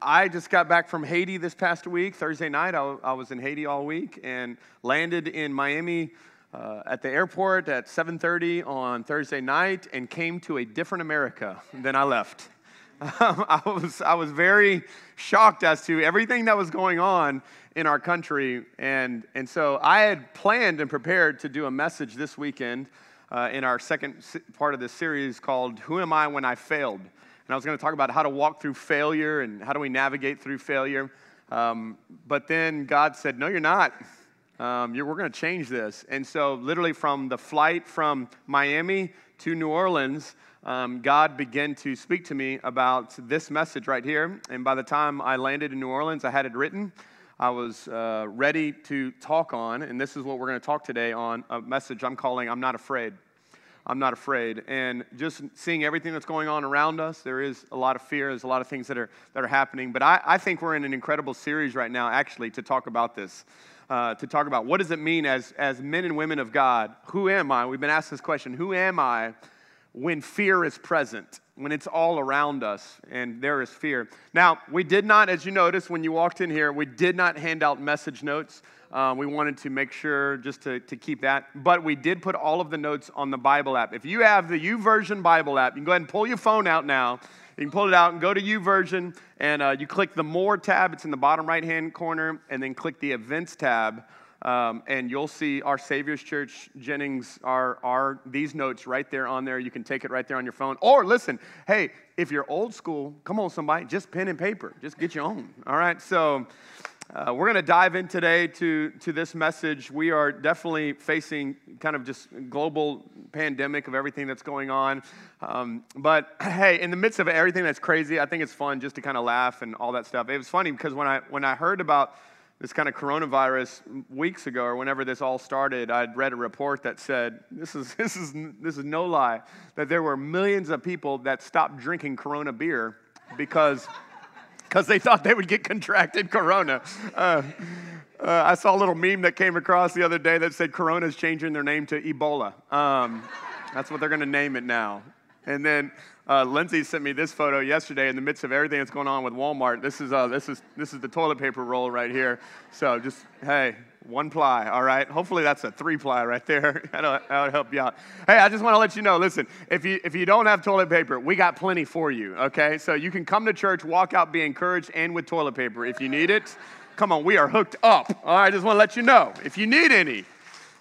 I just got back from Haiti this past week, Thursday night. I was in Haiti all week and landed in Miami uh, at the airport at 7:30 on Thursday night and came to a different America than I left. Um, I was I was very shocked as to everything that was going on in our country, and and so I had planned and prepared to do a message this weekend uh, in our second part of this series called "Who Am I When I Failed." And I was going to talk about how to walk through failure and how do we navigate through failure. Um, but then God said, No, you're not. Um, you're, we're going to change this. And so, literally, from the flight from Miami to New Orleans, um, God began to speak to me about this message right here. And by the time I landed in New Orleans, I had it written. I was uh, ready to talk on. And this is what we're going to talk today on a message I'm calling I'm Not Afraid. I'm not afraid. And just seeing everything that's going on around us, there is a lot of fear. There's a lot of things that are, that are happening. But I, I think we're in an incredible series right now, actually, to talk about this. Uh, to talk about what does it mean as, as men and women of God? Who am I? We've been asked this question Who am I when fear is present, when it's all around us and there is fear? Now, we did not, as you noticed when you walked in here, we did not hand out message notes. Um, we wanted to make sure just to, to keep that. But we did put all of the notes on the Bible app. If you have the YouVersion Bible app, you can go ahead and pull your phone out now. You can pull it out and go to YouVersion, and uh, you click the More tab. It's in the bottom right hand corner, and then click the Events tab. Um, and you'll see our Savior's Church Jennings are, are these notes right there on there. You can take it right there on your phone. Or listen, hey, if you're old school, come on, somebody, just pen and paper. Just get your own. All right. So uh, we're going to dive in today to, to this message. We are definitely facing kind of just global pandemic of everything that's going on. Um, but hey, in the midst of everything that's crazy, I think it's fun just to kind of laugh and all that stuff. It was funny because when I, when I heard about this kind of coronavirus weeks ago or whenever this all started, I'd read a report that said, this is, this is, this is no lie, that there were millions of people that stopped drinking Corona beer because because they thought they would get contracted corona. Uh, uh, I saw a little meme that came across the other day that said Corona is changing their name to Ebola. Um, that's what they're going to name it now. And then uh, Lindsay sent me this photo yesterday in the midst of everything that's going on with Walmart. This is, uh, this is, this is the toilet paper roll right here. So just, hey, one ply, all right? Hopefully that's a three ply right there. that'll, that'll help you out. Hey, I just want to let you know listen, if you, if you don't have toilet paper, we got plenty for you, okay? So you can come to church, walk out, be encouraged, and with toilet paper if you need it. Come on, we are hooked up, all right? I just want to let you know. If you need any,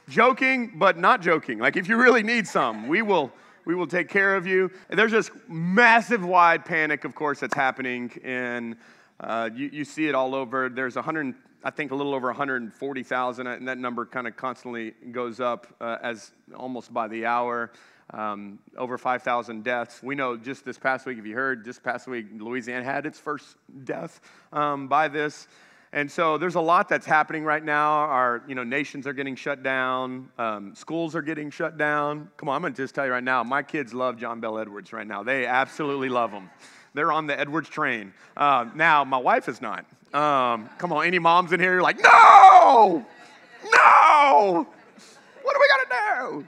joking, but not joking. Like if you really need some, we will we will take care of you. There's this massive wide panic, of course, that's happening, and uh, you, you see it all over. There's 100, I think, a little over 140,000, and that number kind of constantly goes up uh, as almost by the hour. Um, over 5,000 deaths. We know just this past week, if you heard, this past week, Louisiana had its first death um, by this. And so there's a lot that's happening right now. Our you know, nations are getting shut down, um, schools are getting shut down. Come on, I'm going to just tell you right now, my kids love John Bell Edwards right now. They absolutely love him. They're on the Edwards train. Uh, now, my wife is not. Um, come on, any moms in here? You're like, no, no. What are we going to do?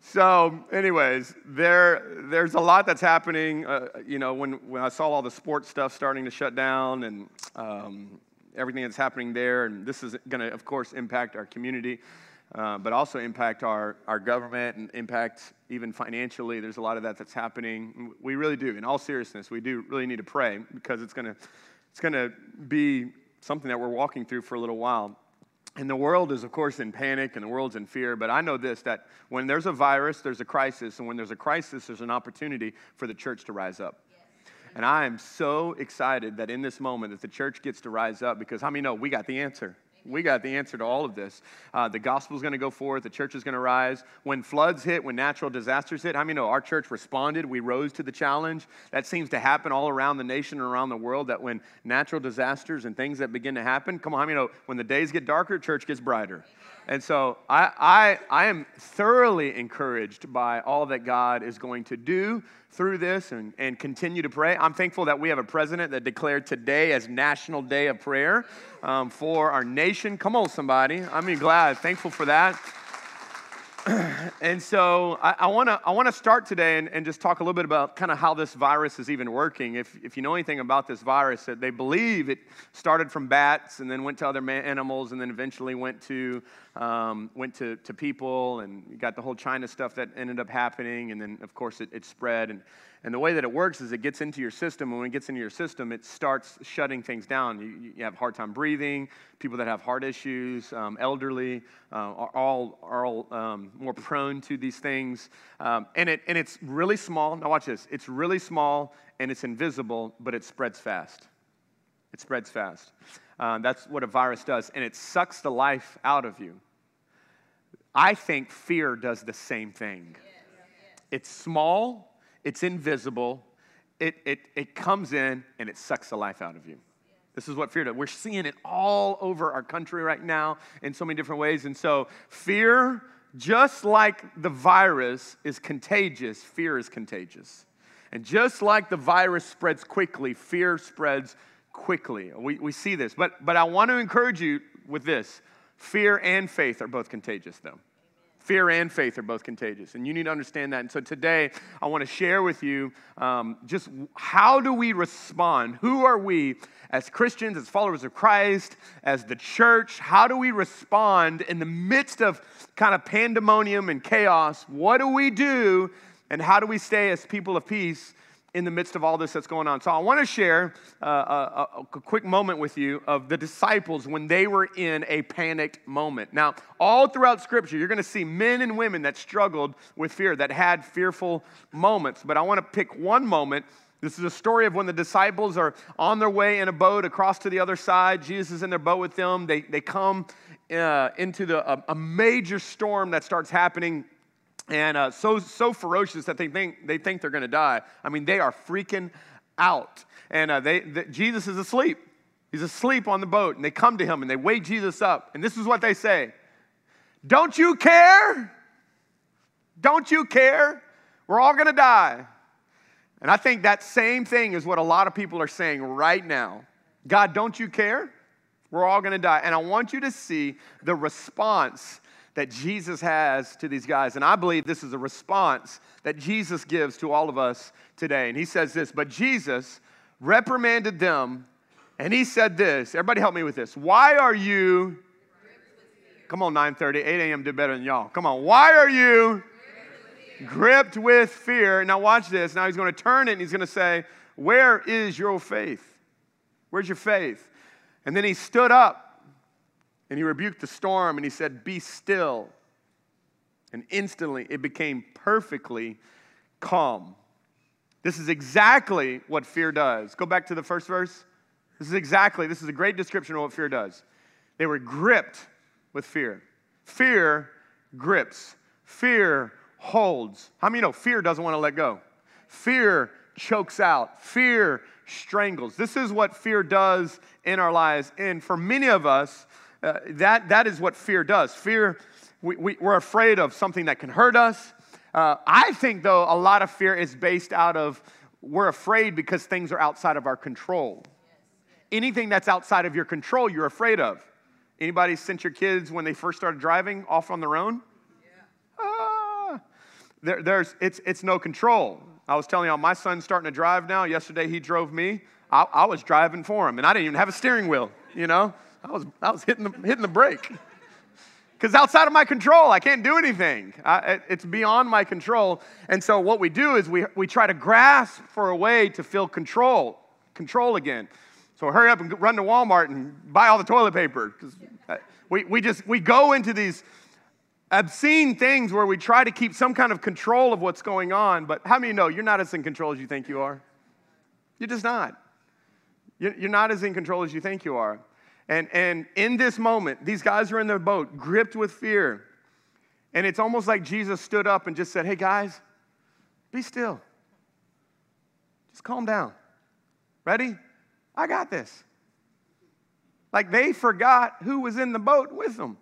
So, anyways, there, there's a lot that's happening. Uh, you know, when, when I saw all the sports stuff starting to shut down and um, everything that's happening there. And this is going to, of course, impact our community, uh, but also impact our, our government and impact even financially. There's a lot of that that's happening. We really do. In all seriousness, we do really need to pray because it's going to, it's going to be something that we're walking through for a little while. And the world is, of course, in panic and the world's in fear. But I know this that when there's a virus, there's a crisis. And when there's a crisis, there's an opportunity for the church to rise up. And I am so excited that in this moment that the church gets to rise up because how many know we got the answer? We got the answer to all of this. Uh, the gospel is going to go forth. The church is going to rise. When floods hit, when natural disasters hit, how many know our church responded? We rose to the challenge. That seems to happen all around the nation and around the world. That when natural disasters and things that begin to happen, come on, how many know when the days get darker, church gets brighter. And so I, I, I am thoroughly encouraged by all that God is going to do through this and, and continue to pray. I'm thankful that we have a president that declared today as National Day of Prayer um, for our nation. Come on, somebody. I'm glad, thankful for that. and so I want to I want to start today and, and just talk a little bit about kind of how this virus is even working. If, if you know anything about this virus, that they believe it started from bats and then went to other animals and then eventually went to um, went to, to people and got the whole China stuff that ended up happening and then of course it, it spread and and the way that it works is it gets into your system. And when it gets into your system, it starts shutting things down. You, you have hard time breathing. People that have heart issues, um, elderly, uh, are all, are all um, more prone to these things. Um, and, it, and it's really small. Now, watch this. It's really small and it's invisible, but it spreads fast. It spreads fast. Uh, that's what a virus does. And it sucks the life out of you. I think fear does the same thing. It's small it's invisible, it, it, it comes in and it sucks the life out of you. This is what fear does. We're seeing it all over our country right now in so many different ways. And so, fear, just like the virus is contagious, fear is contagious. And just like the virus spreads quickly, fear spreads quickly. We, we see this. But, but I want to encourage you with this fear and faith are both contagious, though. Fear and faith are both contagious, and you need to understand that. And so today, I want to share with you um, just how do we respond? Who are we as Christians, as followers of Christ, as the church? How do we respond in the midst of kind of pandemonium and chaos? What do we do, and how do we stay as people of peace in the midst of all this that's going on. So I want to share uh, a, a, a, quick moment with you of the disciples when they were in a panicked moment. Now, all throughout Scripture, you're going to see men and women that struggled with fear, that had fearful moments. But I want to pick one moment. This is a story of when the disciples are on their way in a boat across to the other side. Jesus is in their boat with them. They, they come uh, into the, a, a major storm that starts happening and uh, so, so ferocious that they think, they think they're going to die. I mean, they are freaking out. And uh, they, the, Jesus is asleep. He's asleep on the boat. And they come to him and they wake Jesus up. And this is what they say Don't you care? Don't you care? We're all going to die. And I think that same thing is what a lot of people are saying right now. God, don't you care? We're all going to die. And I want you to see the response that Jesus has to these guys. And I believe this is a response that Jesus gives to all of us today. And he says this, but Jesus reprimanded them and he said this. Everybody help me with this. Why are you Come on 9:30, 8 a.m. did better than y'all. Come on. Why are you gripped with fear? Now watch this. Now he's going to turn it and he's going to say, "Where is your faith? Where's your faith?" And then he stood up and he rebuked the storm and he said, Be still. And instantly it became perfectly calm. This is exactly what fear does. Go back to the first verse. This is exactly, this is a great description of what fear does. They were gripped with fear. Fear grips, fear holds. How many know fear doesn't want to let go? Fear chokes out, fear strangles. This is what fear does in our lives. And for many of us, uh, that, that is what fear does. Fear, we, we, are afraid of something that can hurt us. Uh, I think, though, a lot of fear is based out of we're afraid because things are outside of our control. Anything that's outside of your control, you're afraid of. Anybody sent your kids when they first started driving off on their own? Yeah. Ah, there, there's, it's, it's no control. I was telling y'all, my son's starting to drive now. Yesterday he drove me. I, I was driving for him, and I didn't even have a steering wheel, you know? I was, I was hitting, the, hitting the brake. Because outside of my control, I can't do anything. I, it's beyond my control. And so what we do is we, we try to grasp for a way to feel control, control again. So hurry up and run to Walmart and buy all the toilet paper. Because we, we just, we go into these obscene things where we try to keep some kind of control of what's going on. But how many know you're not as in control as you think you are? You're just not. You're not as in control as you think you are. And, and in this moment, these guys are in their boat, gripped with fear. And it's almost like Jesus stood up and just said, Hey, guys, be still. Just calm down. Ready? I got this. Like they forgot who was in the boat with them.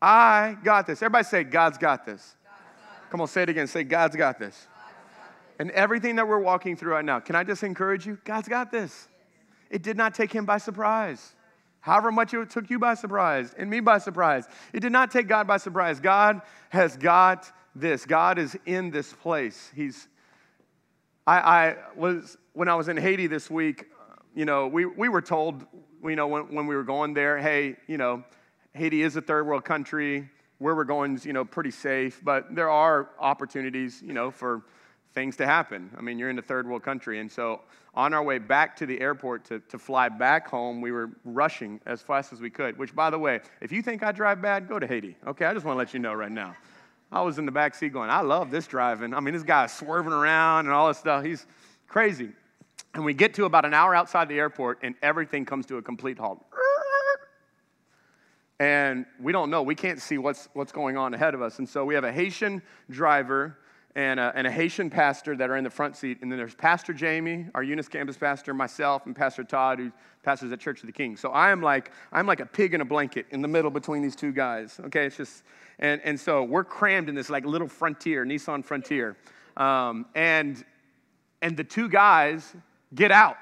I got this. Everybody say, God's got this. Got Come on, say it again. Say, God's got this. God's got this. And everything that we're walking through right now, can I just encourage you? God's got this. It did not take him by surprise. However much it took you by surprise and me by surprise. It did not take God by surprise. God has got this. God is in this place. He's, I, I was, when I was in Haiti this week, you know, we, we were told, you know, when, when we were going there, hey, you know, Haiti is a third world country. Where we're going is, you know, pretty safe, but there are opportunities, you know, for things to happen. I mean, you're in a third world country. And so on our way back to the airport to, to fly back home, we were rushing as fast as we could, which, by the way, if you think I drive bad, go to Haiti. Okay, I just want to let you know right now. I was in the back seat going, I love this driving. I mean, this guy's swerving around and all this stuff. He's crazy. And we get to about an hour outside the airport, and everything comes to a complete halt. And we don't know. We can't see what's, what's going on ahead of us. And so we have a Haitian driver and a, and a, Haitian pastor that are in the front seat. And then there's Pastor Jamie, our Eunice campus pastor, myself, and Pastor Todd, who pastors at Church of the King. So I am like, I'm like a pig in a blanket in the middle between these two guys. Okay, it's just, and, and so we're crammed in this like little Frontier, Nissan Frontier. Um, and, and the two guys get out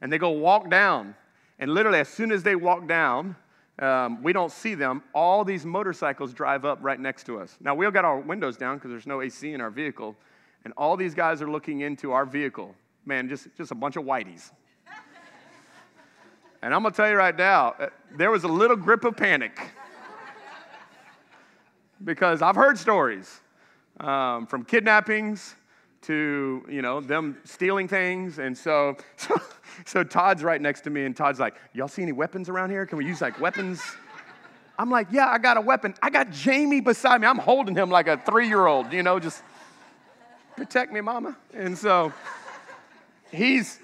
and they go walk down. And literally, as soon as they walk down, um, we don't see them. All these motorcycles drive up right next to us. Now, we've got our windows down because there's no AC in our vehicle, and all these guys are looking into our vehicle. Man, just, just a bunch of whiteys. and I'm going to tell you right now, uh, there was a little grip of panic because I've heard stories um, from kidnappings to you know them stealing things. And so, so so todd's right next to me and todd's like y'all see any weapons around here? Can we use like weapons? I'm like yeah i got a weapon. I got jamie beside me. I'm holding him like a three-year-old you know just protect me mama. And so he's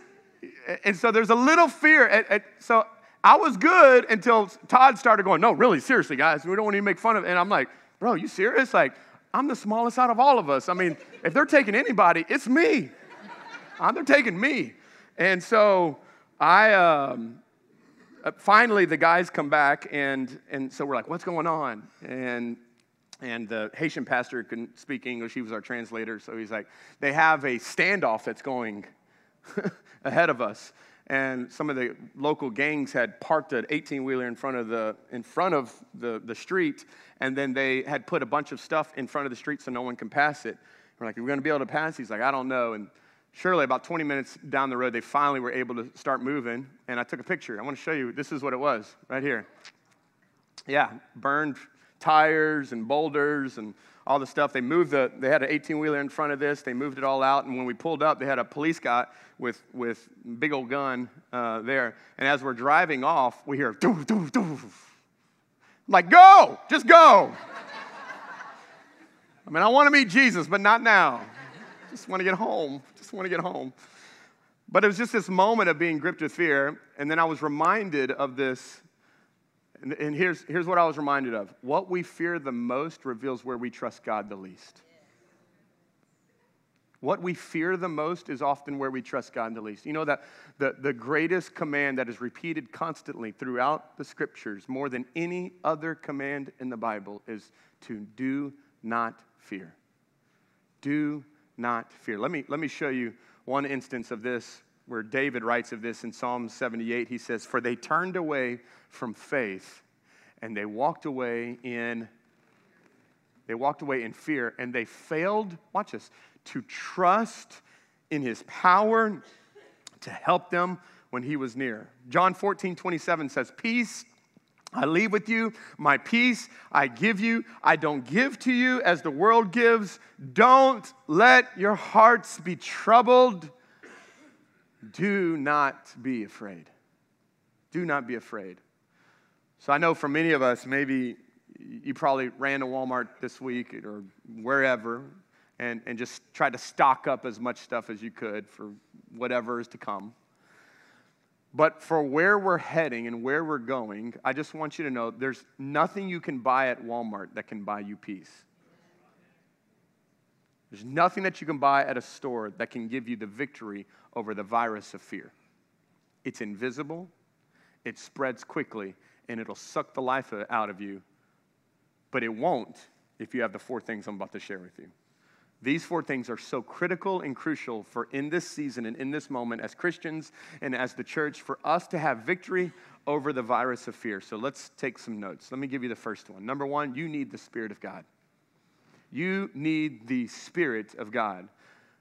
and so there's a little fear so i was good until todd started going no really seriously guys we don't want to make fun of it and i'm like bro you serious? Like I'm the smallest out of all of us. I mean, if they're taking anybody, it's me. Uh, they're taking me. And so I, um, uh, finally, the guys come back, and, and so we're like, what's going on? And, and the Haitian pastor couldn't speak English. He was our translator. So he's like, they have a standoff that's going ahead of us and some of the local gangs had parked an 18 wheeler in front of the in front of the, the street and then they had put a bunch of stuff in front of the street so no one can pass it. We're like are we going to be able to pass? He's like i don't know. And surely about 20 minutes down the road they finally were able to start moving. And i took a picture. I want to show you this is what it was right here. Yeah burned tires and boulders and all the stuff. They moved the, they had an 18 wheeler in front of this. They moved it all out. And when we pulled up, they had a police guy with, with big old gun uh, there. And as we're driving off, we hear, doo, doo, doo. I'm like, go, just go. I mean, I want to meet Jesus, but not now. Just want to get home. Just want to get home. But it was just this moment of being gripped with fear. And then I was reminded of this and, and here's, here's what I was reminded of what we fear the most reveals where we trust God the least. What we fear the most is often where we trust God the least. You know that the, the greatest command that is repeated constantly throughout the scriptures, more than any other command in the Bible, is to do not fear. Do not fear. Let me, let me show you one instance of this where David writes of this in Psalm 78. He says, For they turned away from faith and they walked away in they walked away in fear and they failed, watch this, to trust in his power to help them when he was near. John 14, 27 says, Peace I leave with you, my peace I give you. I don't give to you as the world gives. Don't let your hearts be troubled do not be afraid. Do not be afraid. So I know for many of us, maybe you probably ran to Walmart this week or wherever and, and just tried to stock up as much stuff as you could for whatever is to come. But for where we're heading and where we're going, I just want you to know there's nothing you can buy at Walmart that can buy you peace. There's nothing that you can buy at a store that can give you the victory over the virus of fear. It's invisible, it spreads quickly, and it'll suck the life out of you. But it won't if you have the four things I'm about to share with you. These four things are so critical and crucial for in this season and in this moment as Christians and as the church for us to have victory over the virus of fear. So let's take some notes. Let me give you the first one. Number one, you need the Spirit of God. You need the Spirit of God.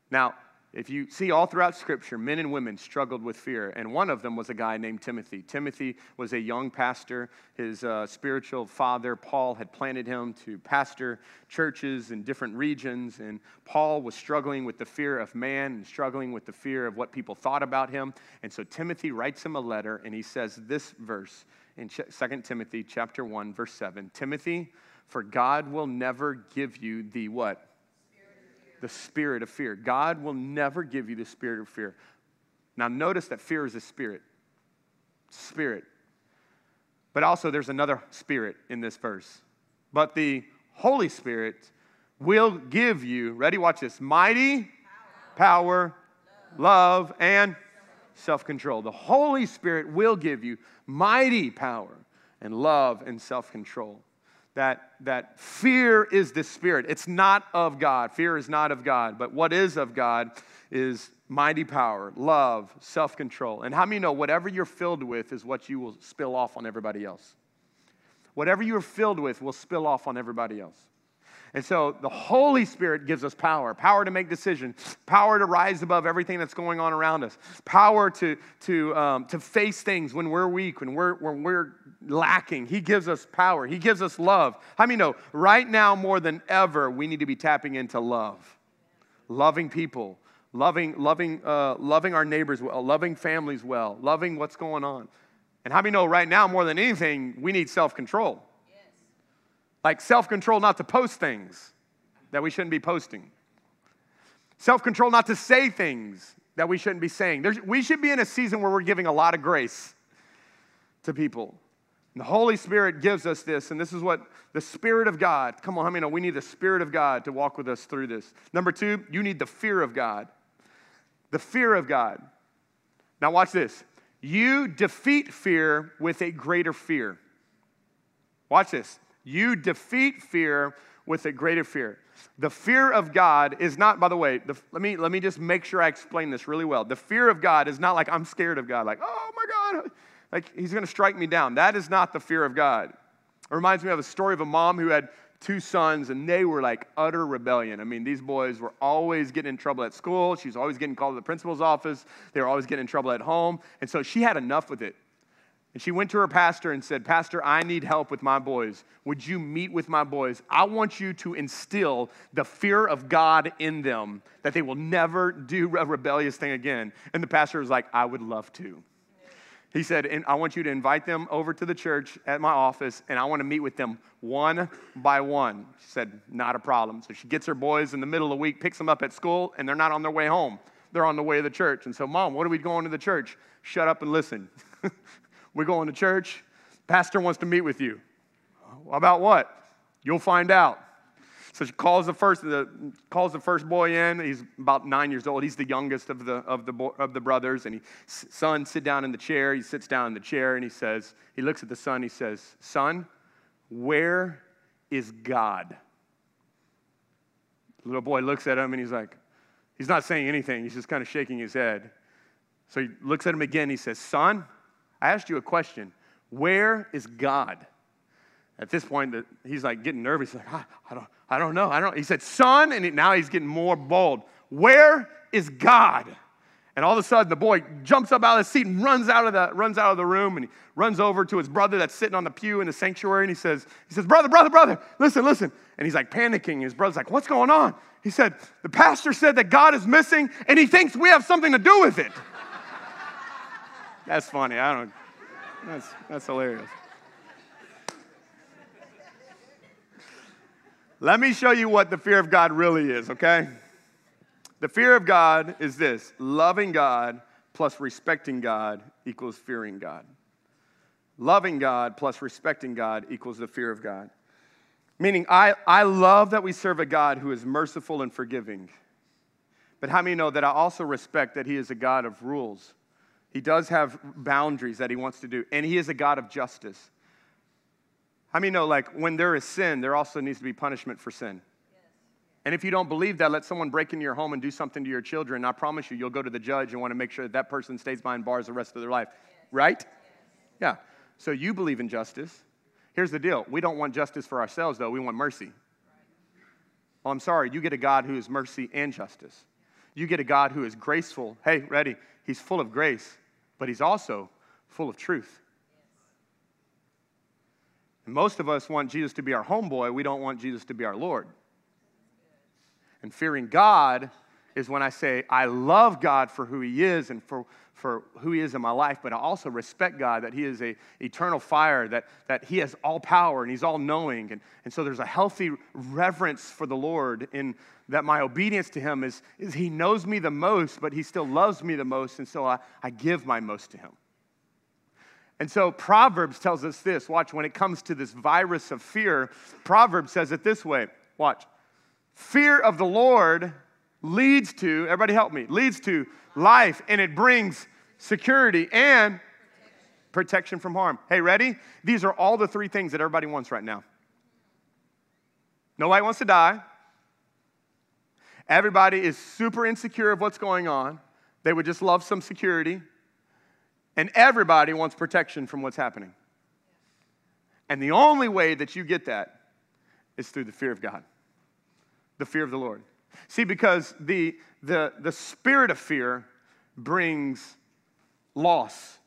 Now, if you see all throughout Scripture, men and women struggled with fear, and one of them was a guy named Timothy. Timothy was a young pastor. His uh, spiritual father, Paul, had planted him to pastor churches in different regions, and Paul was struggling with the fear of man and struggling with the fear of what people thought about him. And so Timothy writes him a letter, and he says this verse in 2 Timothy chapter 1, verse 7 Timothy, for God will never give you the what? the spirit of fear. God will never give you the spirit of fear. Now, notice that fear is a spirit. Spirit. But also, there's another spirit in this verse. But the Holy Spirit will give you, ready, watch this, mighty power, love, and self control. The Holy Spirit will give you mighty power and love and self control that, that fear is the spirit. It's not of God. Fear is not of God. But what is of God is mighty power, love, self control. And how many know whatever you're filled with is what you will spill off on everybody else? Whatever you're filled with will spill off on everybody else. And so the Holy Spirit gives us power power to make decisions, power to rise above everything that's going on around us, power to, to, um, to face things when we're weak, when we're, when we're lacking. He gives us power, He gives us love. How many know right now more than ever, we need to be tapping into love, loving people. Loving, loving, uh, loving our neighbors well, loving families well, loving what's going on. And how many know right now, more than anything, we need self control? Like self control not to post things that we shouldn't be posting, self control not to say things that we shouldn't be saying. There's, we should be in a season where we're giving a lot of grace to people. And the Holy Spirit gives us this, and this is what the Spirit of God, come on, how many know we need the Spirit of God to walk with us through this? Number two, you need the fear of God. The fear of God. Now, watch this. You defeat fear with a greater fear. Watch this. You defeat fear with a greater fear. The fear of God is not, by the way, the, let, me, let me just make sure I explain this really well. The fear of God is not like I'm scared of God, like, oh my God, like he's gonna strike me down. That is not the fear of God. It reminds me of a story of a mom who had two sons and they were like utter rebellion. I mean, these boys were always getting in trouble at school. She was always getting called to the principal's office. They were always getting in trouble at home. And so she had enough with it. And she went to her pastor and said, Pastor, I need help with my boys. Would you meet with my boys? I want you to instill the fear of God in them that they will never do a rebellious thing again. And the pastor was like, I would love to. He said, and I want you to invite them over to the church at my office, and I want to meet with them one by one. She said, Not a problem. So she gets her boys in the middle of the week, picks them up at school, and they're not on their way home. They're on the way to the church. And so, Mom, what are we going to the church? Shut up and listen. We're going to church. Pastor wants to meet with you. About what? You'll find out. So she calls the first, the, calls the first boy in. He's about nine years old. He's the youngest of the, of the, of the brothers. And he, son, sit down in the chair. He sits down in the chair and he says, he looks at the son. He says, son, where is God? The little boy looks at him and he's like, he's not saying anything. He's just kind of shaking his head. So he looks at him again. He says, son, I asked you a question Where is God? At this point, he's like getting nervous. He's like, ah, I, don't, I don't know. I don't. He said, Son, and now he's getting more bold. Where is God? And all of a sudden, the boy jumps up out of the seat and runs out of the, runs out of the room and he runs over to his brother that's sitting on the pew in the sanctuary and he says, he says, Brother, brother, brother, listen, listen. And he's like panicking. His brother's like, What's going on? He said, The pastor said that God is missing and he thinks we have something to do with it. That's funny. I don't. That's that's hilarious. Let me show you what the fear of God really is, okay? The fear of God is this loving God plus respecting God equals fearing God. Loving God plus respecting God equals the fear of God. Meaning, I, I love that we serve a God who is merciful and forgiving. But how many know that I also respect that He is a God of rules? He does have boundaries that he wants to do, and he is a God of justice. How many know, like, when there is sin, there also needs to be punishment for sin? And if you don't believe that, let someone break into your home and do something to your children. I promise you, you'll go to the judge and want to make sure that that person stays behind bars the rest of their life. Right? Yeah. So you believe in justice. Here's the deal we don't want justice for ourselves, though. We want mercy. Well, oh, I'm sorry, you get a God who is mercy and justice. You get a God who is graceful. Hey, ready? He's full of grace, but he's also full of truth. And most of us want Jesus to be our homeboy. We don't want Jesus to be our Lord. And fearing God is when I say, I love God for who He is and for, for who He is in my life, but I also respect God that He is a eternal fire, that, that He has all power and He's all knowing. And, and so there's a healthy reverence for the Lord in that my obedience to Him is, is He knows me the most, but He still loves me the most, and so I, I give my most to Him. And so Proverbs tells us this. Watch, when it comes to this virus of fear, Proverbs says it this way. Watch. Fear of the Lord leads to, everybody help me, leads to life and it brings security and protection from harm. Hey, ready? These are all the three things that everybody wants right now. Nobody wants to die. Everybody is super insecure of what's going on. They would just love some security. And everybody wants protection from what's happening. And the only way that you get that is through the fear of God, the fear of the Lord. See, because the, the, the spirit of fear brings loss,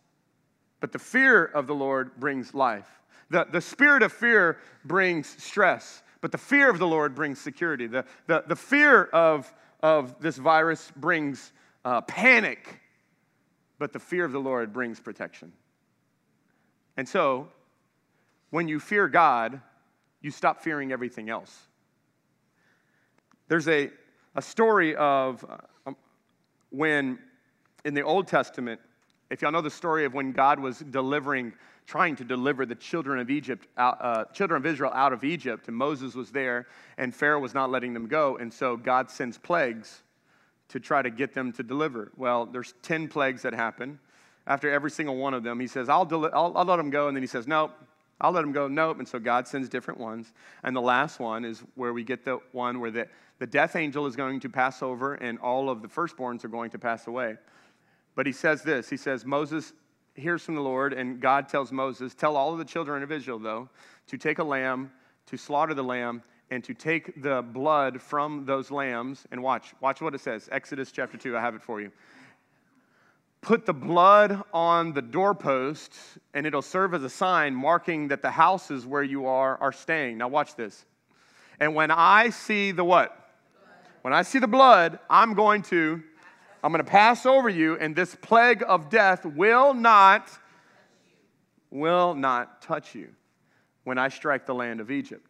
but the fear of the Lord brings life. The, the spirit of fear brings stress, but the fear of the Lord brings security. The, the, the fear of, of this virus brings uh, panic, but the fear of the Lord brings protection. And so, when you fear God, you stop fearing everything else. There's a, a story of um, when in the Old Testament, if y'all know the story of when God was delivering, trying to deliver the children of Egypt, out, uh, children of Israel out of Egypt, and Moses was there, and Pharaoh was not letting them go, and so God sends plagues to try to get them to deliver. Well, there's 10 plagues that happen. After every single one of them, he says, I'll, deli- I'll, I'll let them go. And then he says, Nope, I'll let them go. Nope. And so God sends different ones. And the last one is where we get the one where the, the death angel is going to pass over and all of the firstborns are going to pass away. But he says this He says, Moses hears from the Lord, and God tells Moses, Tell all of the children of Israel, though, to take a lamb, to slaughter the lamb, and to take the blood from those lambs. And watch watch what it says. Exodus chapter 2 i have it for you. Put the blood on the doorpost and it'll serve as a sign marking that the houses where you are are staying. Now watch this. And when i see the what when i see the blood i'm going to i'm going to pass over you and this plague of death will not will not touch you when i strike the land of egypt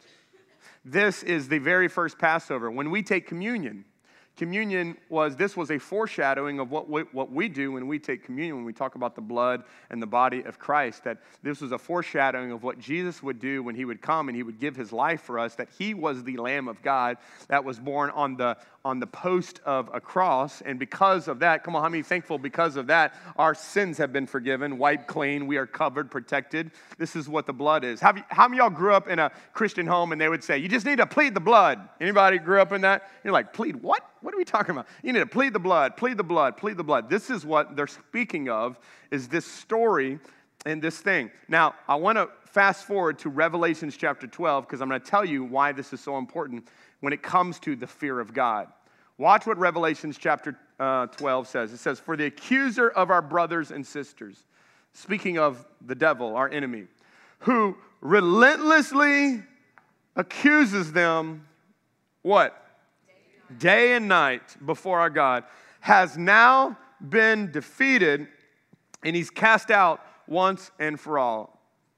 this is the very first Passover. When we take communion, communion was this was a foreshadowing of what we, what we do when we take communion when we talk about the blood and the body of christ that this was a foreshadowing of what jesus would do when he would come and he would give his life for us that he was the lamb of god that was born on the on the post of a cross. And because of that, come on, how many thankful because of that, our sins have been forgiven, wiped clean, we are covered, protected. This is what the blood is. How, how many y'all grew up in a Christian home and they would say, you just need to plead the blood? Anybody grew up in that? You're like, plead what? What are we talking about? You need to plead the blood, plead the blood, plead the blood. This is what they're speaking of, is this story and this thing. Now, I want to fast forward to Revelations chapter 12 because I'm going to tell you why this is so important when it comes to the fear of God. Watch what Revelations chapter uh, 12 says. It says, For the accuser of our brothers and sisters, speaking of the devil, our enemy, who relentlessly accuses them, what? Day and night before our God, has now been defeated and he's cast out once and for all.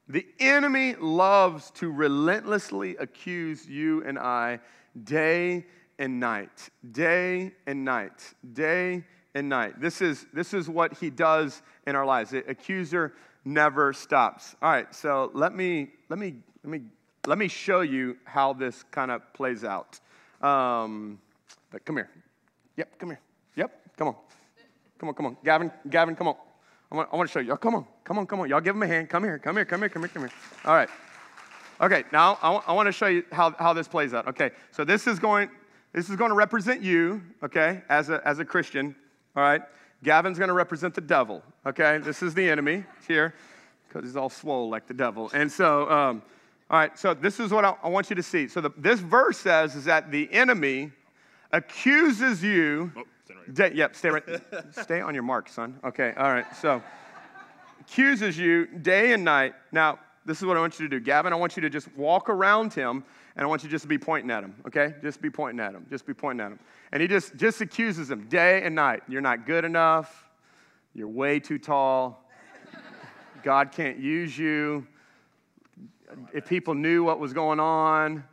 The enemy loves to relentlessly accuse you and I day and night, day and night, day and night. This is, this is what he does in our lives. The accuser never stops. All right, so let me, let me, let me, let me show you how this kind of plays out. Um, come here. Yep, come here. Yep, come on. Come on, come on. Gavin, Gavin, come on. I want, I want to show you. come on, come on, come on. Y'all give him a hand. Come here, come here, come here, come here, come here. All right. Okay, now I, w- I want to show you how, how this plays out. Okay, so this is going, This is going to represent you, okay, as a, as a Christian, all right? Gavin's going to represent the devil, okay? This is the enemy here because he's all swole like the devil. And so, um, all right, so this is what I, I want you to see. So the, this verse says is that the enemy accuses you. Oh, right yep, stay right. stay on your mark, son. Okay, all right. So accuses you day and night. Now, this is what I want you to do. Gavin, I want you to just walk around him and I want you just to be pointing at him, okay? Just be pointing at him. Just be pointing at him. And he just, just accuses him day and night. You're not good enough. You're way too tall. God can't use you. If people knew what was going on,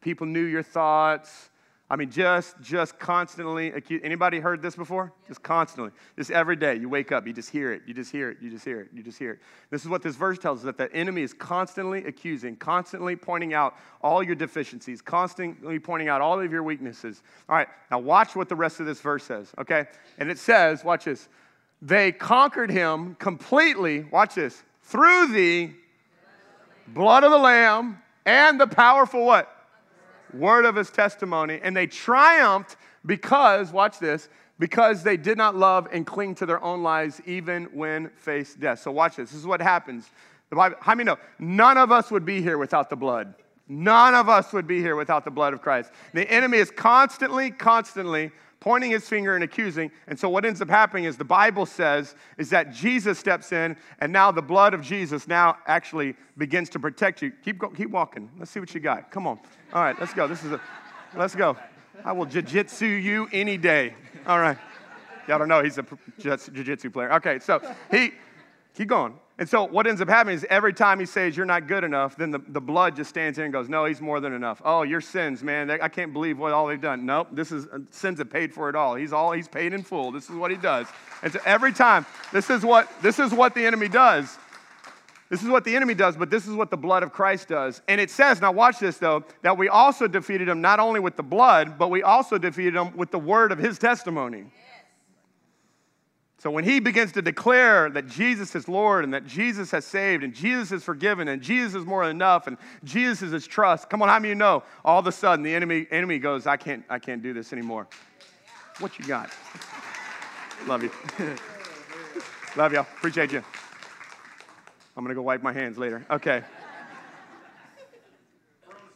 people knew your thoughts, I mean, just just constantly accuse. Anybody heard this before? Just constantly. Just every day you wake up, you just hear it, you just hear it, you just hear it, you just hear it. This is what this verse tells us that the enemy is constantly accusing, constantly pointing out all your deficiencies, constantly pointing out all of your weaknesses. All right, now watch what the rest of this verse says, okay? And it says, watch this. They conquered him completely, watch this, through the blood of the Lamb and the powerful what? Word of his testimony, and they triumphed because, watch this, because they did not love and cling to their own lives even when faced death. So watch this. This is what happens. The Bible, how many know? None of us would be here without the blood. None of us would be here without the blood of Christ. The enemy is constantly, constantly pointing his finger and accusing. And so what ends up happening is the Bible says is that Jesus steps in, and now the blood of Jesus now actually begins to protect you. Keep, go, keep walking. Let's see what you got. Come on. All right, let's go. This is a, let's go. I will jiu-jitsu you any day. All right. Y'all don't know he's a jiu-jitsu player. Okay, so he, keep going. And so what ends up happening is every time he says you're not good enough, then the, the blood just stands in and goes, no, he's more than enough. Oh, your sins, man. I can't believe what all they've done. Nope, this is uh, sins have paid for it all. He's all he's paid in full. This is what he does. And so every time, this is what this is what the enemy does. This is what the enemy does, but this is what the blood of Christ does. And it says, now watch this though, that we also defeated him not only with the blood, but we also defeated him with the word of his testimony. So when he begins to declare that Jesus is Lord and that Jesus has saved and Jesus is forgiven and Jesus is more than enough and Jesus is his trust, come on, how many you know? All of a sudden the enemy, enemy goes, I can't, I can't do this anymore. What you got? Love you. Love y'all. Appreciate you. I'm to go wipe my hands later. Okay.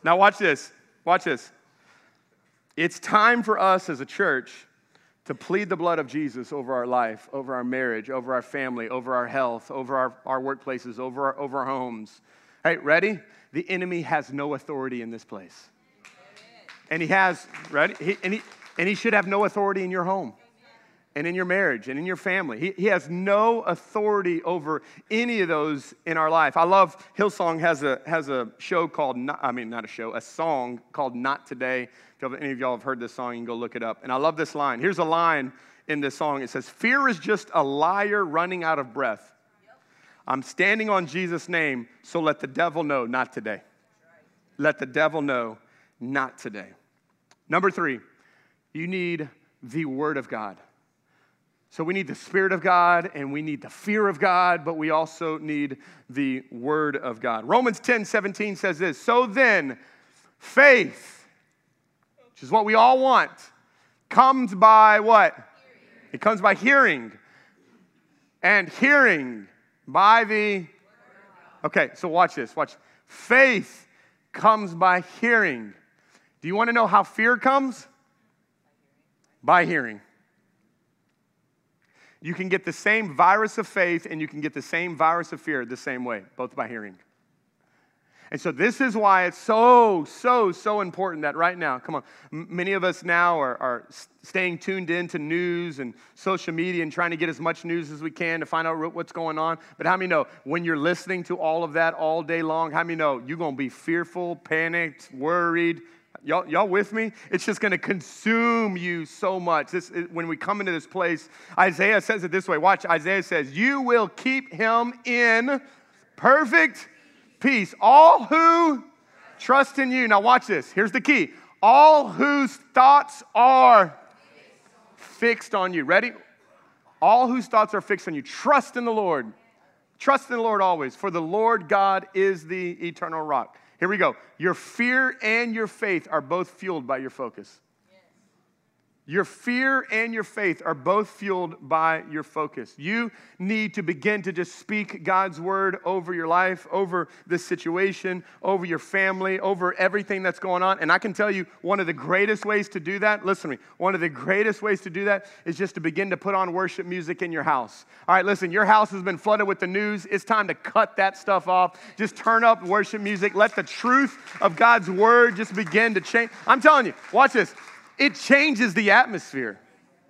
Now, watch this. Watch this. It's time for us as a church to plead the blood of Jesus over our life, over our marriage, over our family, over our health, over our, our workplaces, over our, over our homes. Hey, ready? The enemy has no authority in this place. And he has, ready? He, and, he, and he should have no authority in your home and in your marriage and in your family. He, he has no authority over any of those in our life. I love Hillsong has a, has a show called, not, I mean, not a show, a song called Not Today. If any of y'all have heard this song, you can go look it up. And I love this line. Here's a line in this song it says, Fear is just a liar running out of breath. I'm standing on Jesus' name, so let the devil know, not today. Let the devil know, not today. Number three, you need the Word of God. So we need the Spirit of God and we need the fear of God, but we also need the Word of God. Romans 10 17 says this So then, faith, which is what we all want, comes by what? It comes by hearing. And hearing by the. Okay, so watch this. Watch. Faith comes by hearing. Do you want to know how fear comes? By hearing. You can get the same virus of faith and you can get the same virus of fear the same way, both by hearing. And so, this is why it's so, so, so important that right now, come on, many of us now are, are staying tuned into news and social media and trying to get as much news as we can to find out what's going on. But how many know when you're listening to all of that all day long, how many know you're going to be fearful, panicked, worried, Y'all, y'all with me? It's just going to consume you so much. This, when we come into this place, Isaiah says it this way. Watch, Isaiah says, You will keep him in perfect peace. All who trust in you. Now, watch this. Here's the key all whose thoughts are fixed on you. Ready? All whose thoughts are fixed on you. Trust in the Lord. Trust in the Lord always, for the Lord God is the eternal rock. Here we go. Your fear and your faith are both fueled by your focus. Your fear and your faith are both fueled by your focus. You need to begin to just speak God's word over your life, over this situation, over your family, over everything that's going on. And I can tell you one of the greatest ways to do that, listen to me, one of the greatest ways to do that is just to begin to put on worship music in your house. All right, listen, your house has been flooded with the news. It's time to cut that stuff off. Just turn up worship music. Let the truth of God's word just begin to change. I'm telling you, watch this it changes the atmosphere.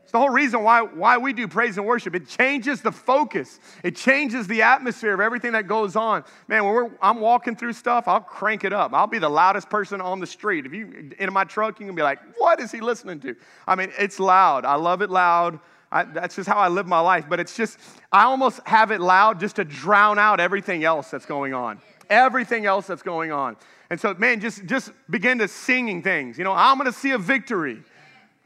It's the whole reason why, why we do praise and worship. It changes the focus. It changes the atmosphere of everything that goes on. Man, when I'm walking through stuff, I'll crank it up. I'll be the loudest person on the street. If you in my truck, you can be like, "What is he listening to?" I mean, it's loud. I love it loud. I, that's just how I live my life. But it's just, I almost have it loud just to drown out everything else that's going on. Everything else that's going on. And so, man, just, just begin to singing things. You know, I'm going to see a victory.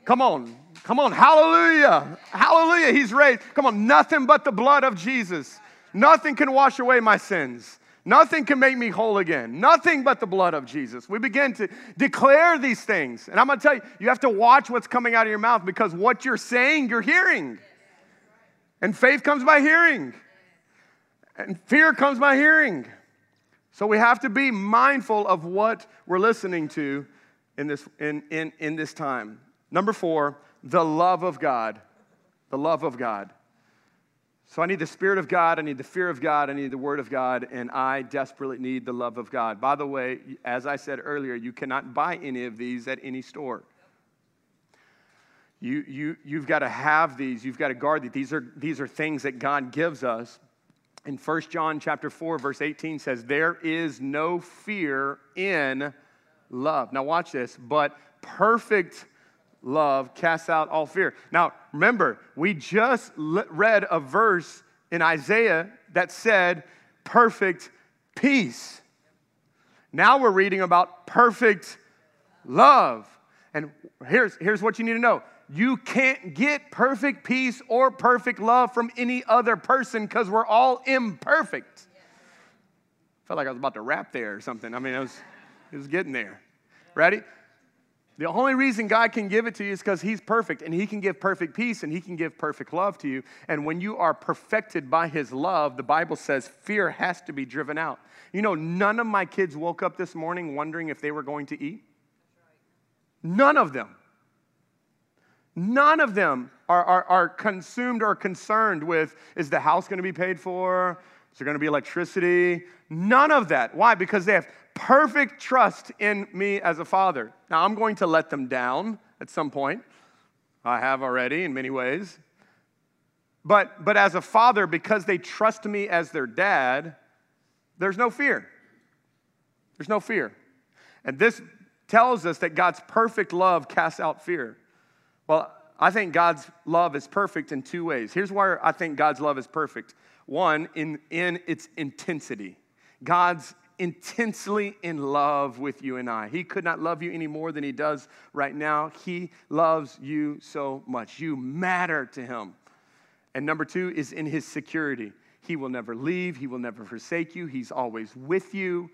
Come on. Come on. Hallelujah. Hallelujah. He's raised. Come on. Nothing but the blood of Jesus. Nothing can wash away my sins. Nothing can make me whole again. Nothing but the blood of Jesus. We begin to declare these things. And I'm going to tell you, you have to watch what's coming out of your mouth because what you're saying, you're hearing. And faith comes by hearing. And fear comes by hearing. So we have to be mindful of what we're listening to in this, in, in, in this time. Number four, the love of God. The love of God. So I need the Spirit of God, I need the fear of God, I need the Word of God, and I desperately need the love of God. By the way, as I said earlier, you cannot buy any of these at any store. You, you, you've got to have these, you've got to guard these. These are, these are things that God gives us in 1 John chapter 4 verse 18 says there is no fear in love. Now watch this, but perfect love casts out all fear. Now remember, we just read a verse in Isaiah that said perfect peace. Now we're reading about perfect love. And here's, here's what you need to know you can't get perfect peace or perfect love from any other person because we're all imperfect. Felt like I was about to rap there or something. I mean, I was, it was getting there. Ready? The only reason God can give it to you is because He's perfect and He can give perfect peace and He can give perfect love to you. And when you are perfected by His love, the Bible says fear has to be driven out. You know, none of my kids woke up this morning wondering if they were going to eat. None of them. None of them are, are, are consumed or concerned with is the house going to be paid for? Is there going to be electricity? None of that. Why? Because they have perfect trust in me as a father. Now, I'm going to let them down at some point. I have already in many ways. But, but as a father, because they trust me as their dad, there's no fear. There's no fear. And this tells us that God's perfect love casts out fear. Well, I think God's love is perfect in two ways. Here's why I think God's love is perfect. One, in, in its intensity. God's intensely in love with you and I. He could not love you any more than he does right now. He loves you so much. You matter to him. And number two is in his security. He will never leave, he will never forsake you, he's always with you.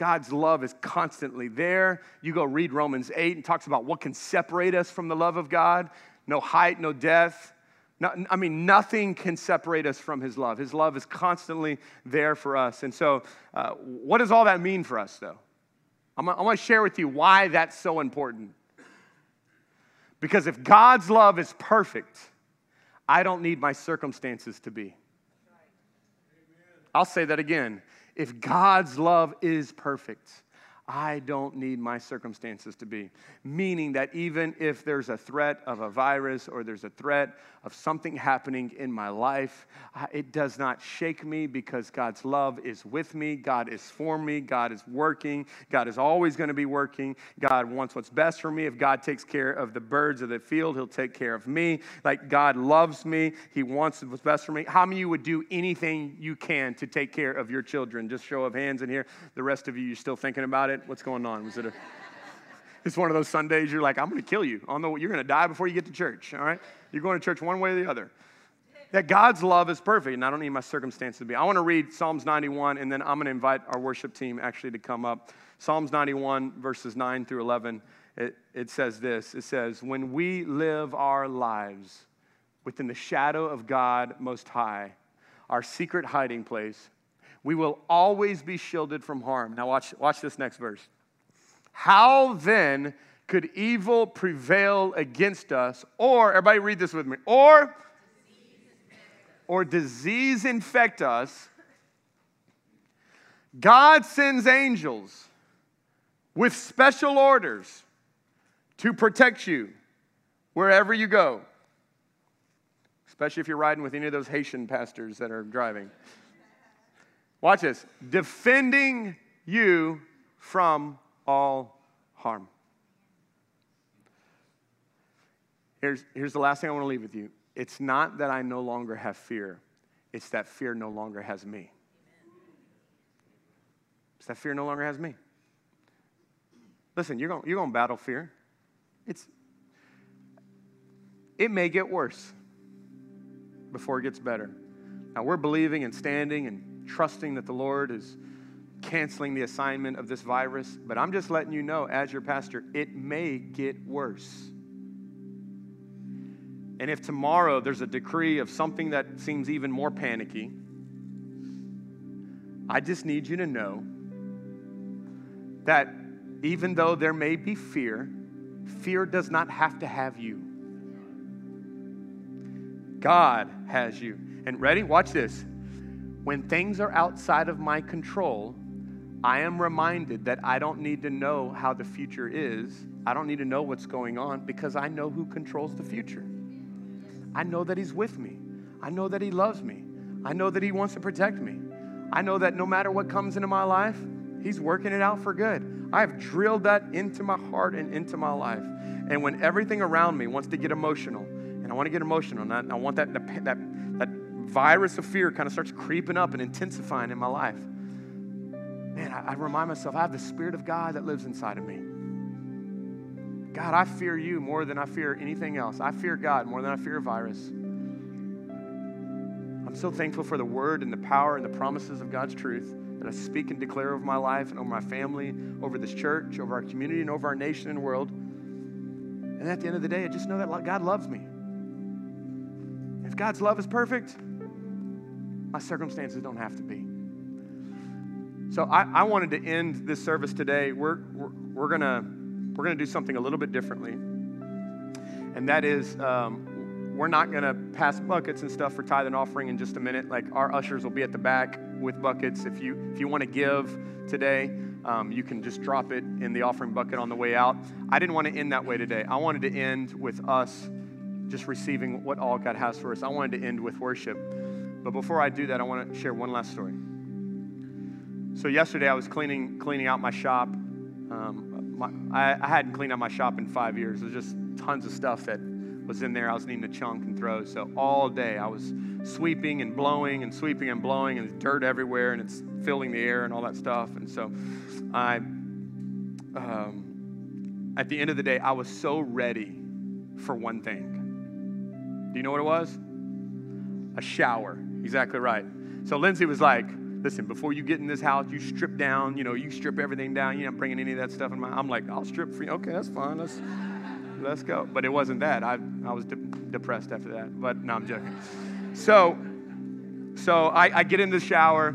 God's love is constantly there. You go read Romans 8 and talks about what can separate us from the love of God. No height, no death. No, I mean, nothing can separate us from His love. His love is constantly there for us. And so, uh, what does all that mean for us, though? I'm, I want to share with you why that's so important. Because if God's love is perfect, I don't need my circumstances to be. I'll say that again. If God's love is perfect, I don't need my circumstances to be. Meaning that even if there's a threat of a virus or there's a threat of something happening in my life, it does not shake me because God's love is with me. God is for me. God is working. God is always going to be working. God wants what's best for me. If God takes care of the birds of the field, He'll take care of me. Like God loves me. He wants what's best for me. How many of you would do anything you can to take care of your children? Just show of hands in here. The rest of you, you're still thinking about it. What's going on? Was it a it's one of those Sundays you're like, I'm going to kill you. On the, you're going to die before you get to church, all right? You're going to church one way or the other. That God's love is perfect, and I don't need my circumstances to be. I want to read Psalms 91, and then I'm going to invite our worship team actually to come up. Psalms 91, verses 9 through 11. it, it says this it says, When we live our lives within the shadow of God Most High, our secret hiding place, we will always be shielded from harm. Now, watch, watch this next verse. How then could evil prevail against us? Or, everybody read this with me, or, or disease infect us? God sends angels with special orders to protect you wherever you go, especially if you're riding with any of those Haitian pastors that are driving. Watch this defending you from all harm. Here's, here's the last thing I want to leave with you. It's not that I no longer have fear, it's that fear no longer has me. It's that fear no longer has me. Listen, you're going, you're going to battle fear. It's, it may get worse before it gets better. Now, we're believing and standing and trusting that the Lord is canceling the assignment of this virus, but I'm just letting you know, as your pastor, it may get worse. And if tomorrow there's a decree of something that seems even more panicky, I just need you to know that even though there may be fear, fear does not have to have you. God has you. And ready? Watch this. When things are outside of my control, I am reminded that I don't need to know how the future is. I don't need to know what's going on because I know who controls the future. I know that He's with me. I know that He loves me. I know that He wants to protect me. I know that no matter what comes into my life, He's working it out for good. I've drilled that into my heart and into my life. And when everything around me wants to get emotional, and I want to get emotional, and I, want that, that virus of fear kind of starts creeping up and intensifying in my life, man, I, I remind myself I have the Spirit of God that lives inside of me. God, I fear you more than I fear anything else. I fear God more than I fear a virus. I'm so thankful for the word and the power and the promises of God's truth that I speak and declare over my life and over my family, over this church, over our community, and over our nation and world. And at the end of the day, I just know that God loves me. If God's love is perfect, my circumstances don't have to be. So I, I wanted to end this service today. We're, we're, we're going we're gonna do something a little bit differently. And that is, um, we're not going to pass buckets and stuff for tithe and offering in just a minute. Like our ushers will be at the back with buckets. If you if you want to give today, um, you can just drop it in the offering bucket on the way out. I didn't want to end that way today. I wanted to end with us just receiving what all God has for us. I wanted to end with worship. But before I do that, I want to share one last story. So yesterday I was cleaning cleaning out my shop. Um, my, I, I hadn't cleaned out my shop in five years. There's just tons of stuff that was in there. I was needing to chunk and throw. So all day I was sweeping and blowing and sweeping and blowing, and there's dirt everywhere, and it's filling the air and all that stuff. And so I, um, at the end of the day, I was so ready for one thing. Do you know what it was? A shower. Exactly right. So Lindsay was like, listen, before you get in this house, you strip down, you know, you strip everything down. You're not bringing any of that stuff in my. I'm like, I'll strip for you. Okay, that's fine. Let's let's go. But it wasn't that. I, I was de- depressed after that. But no, I'm joking. So, so I, I get in the shower,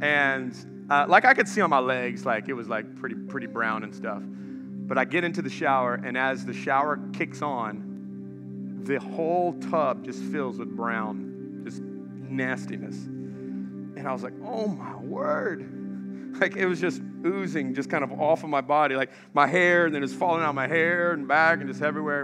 and uh, like I could see on my legs, like it was like pretty, pretty brown and stuff. But I get into the shower, and as the shower kicks on, the whole tub just fills with brown, just nastiness. And I was like, oh my word. Like it was just oozing just kind of off of my body, like my hair, and then it's falling out my hair and back and just everywhere.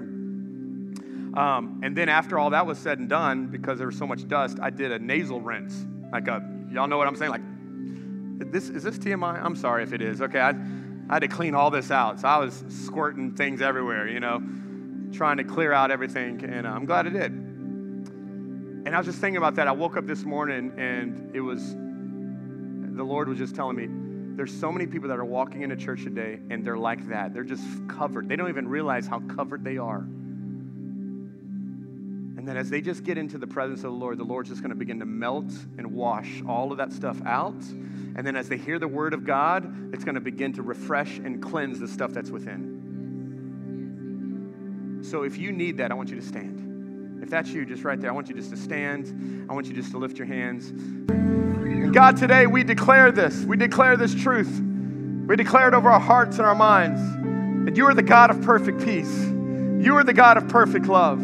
Um, and then after all that was said and done, because there was so much dust, I did a nasal rinse. Like a, y'all know what I'm saying? Like, this is this TMI? I'm sorry if it is. Okay, I, I had to clean all this out, so I was squirting things everywhere, you know, trying to clear out everything, and uh, I'm glad I did. And I was just thinking about that. I woke up this morning, and it was the Lord was just telling me there's so many people that are walking into church today and they're like that. They're just covered. They don't even realize how covered they are. And then as they just get into the presence of the Lord, the Lord's just going to begin to melt and wash all of that stuff out. And then as they hear the word of God, it's going to begin to refresh and cleanse the stuff that's within. So if you need that, I want you to stand. That's you, just right there, I want you just to stand. I want you just to lift your hands. And God, today we declare this. We declare this truth. We declare it over our hearts and our minds that you are the God of perfect peace. You are the God of perfect love.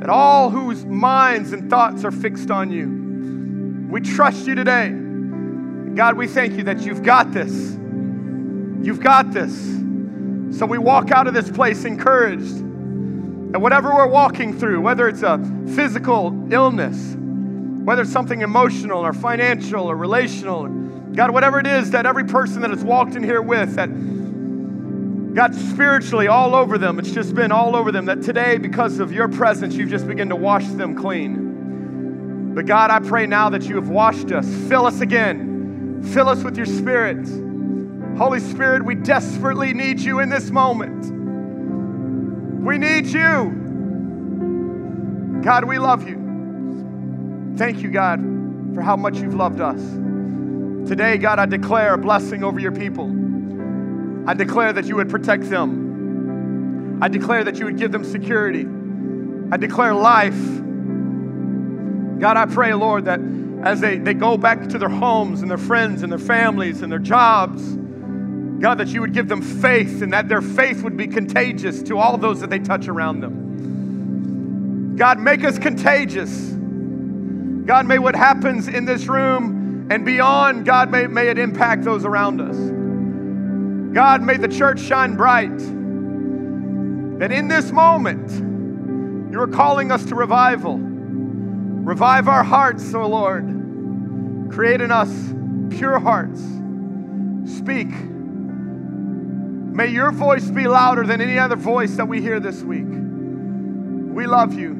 That all whose minds and thoughts are fixed on you. We trust you today. God, we thank you that you've got this. You've got this. So we walk out of this place encouraged. And whatever we're walking through, whether it's a physical illness, whether it's something emotional or financial or relational, God, whatever it is that every person that has walked in here with, that God, spiritually all over them, it's just been all over them, that today, because of your presence, you've just begun to wash them clean. But God, I pray now that you have washed us. Fill us again. Fill us with your spirit. Holy Spirit, we desperately need you in this moment. We need you. God, we love you. Thank you, God, for how much you've loved us. Today, God, I declare a blessing over your people. I declare that you would protect them. I declare that you would give them security. I declare life. God, I pray, Lord, that as they, they go back to their homes and their friends and their families and their jobs, God, that you would give them faith and that their faith would be contagious to all those that they touch around them. God, make us contagious. God, may what happens in this room and beyond, God, may, may it impact those around us. God, may the church shine bright. That in this moment, you are calling us to revival. Revive our hearts, O oh Lord. Create in us pure hearts. Speak. May your voice be louder than any other voice that we hear this week. We love you.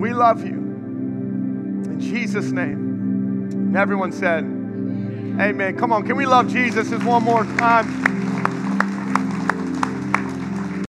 We love you. In Jesus' name. And everyone said, Amen. Come on, can we love Jesus just one more time?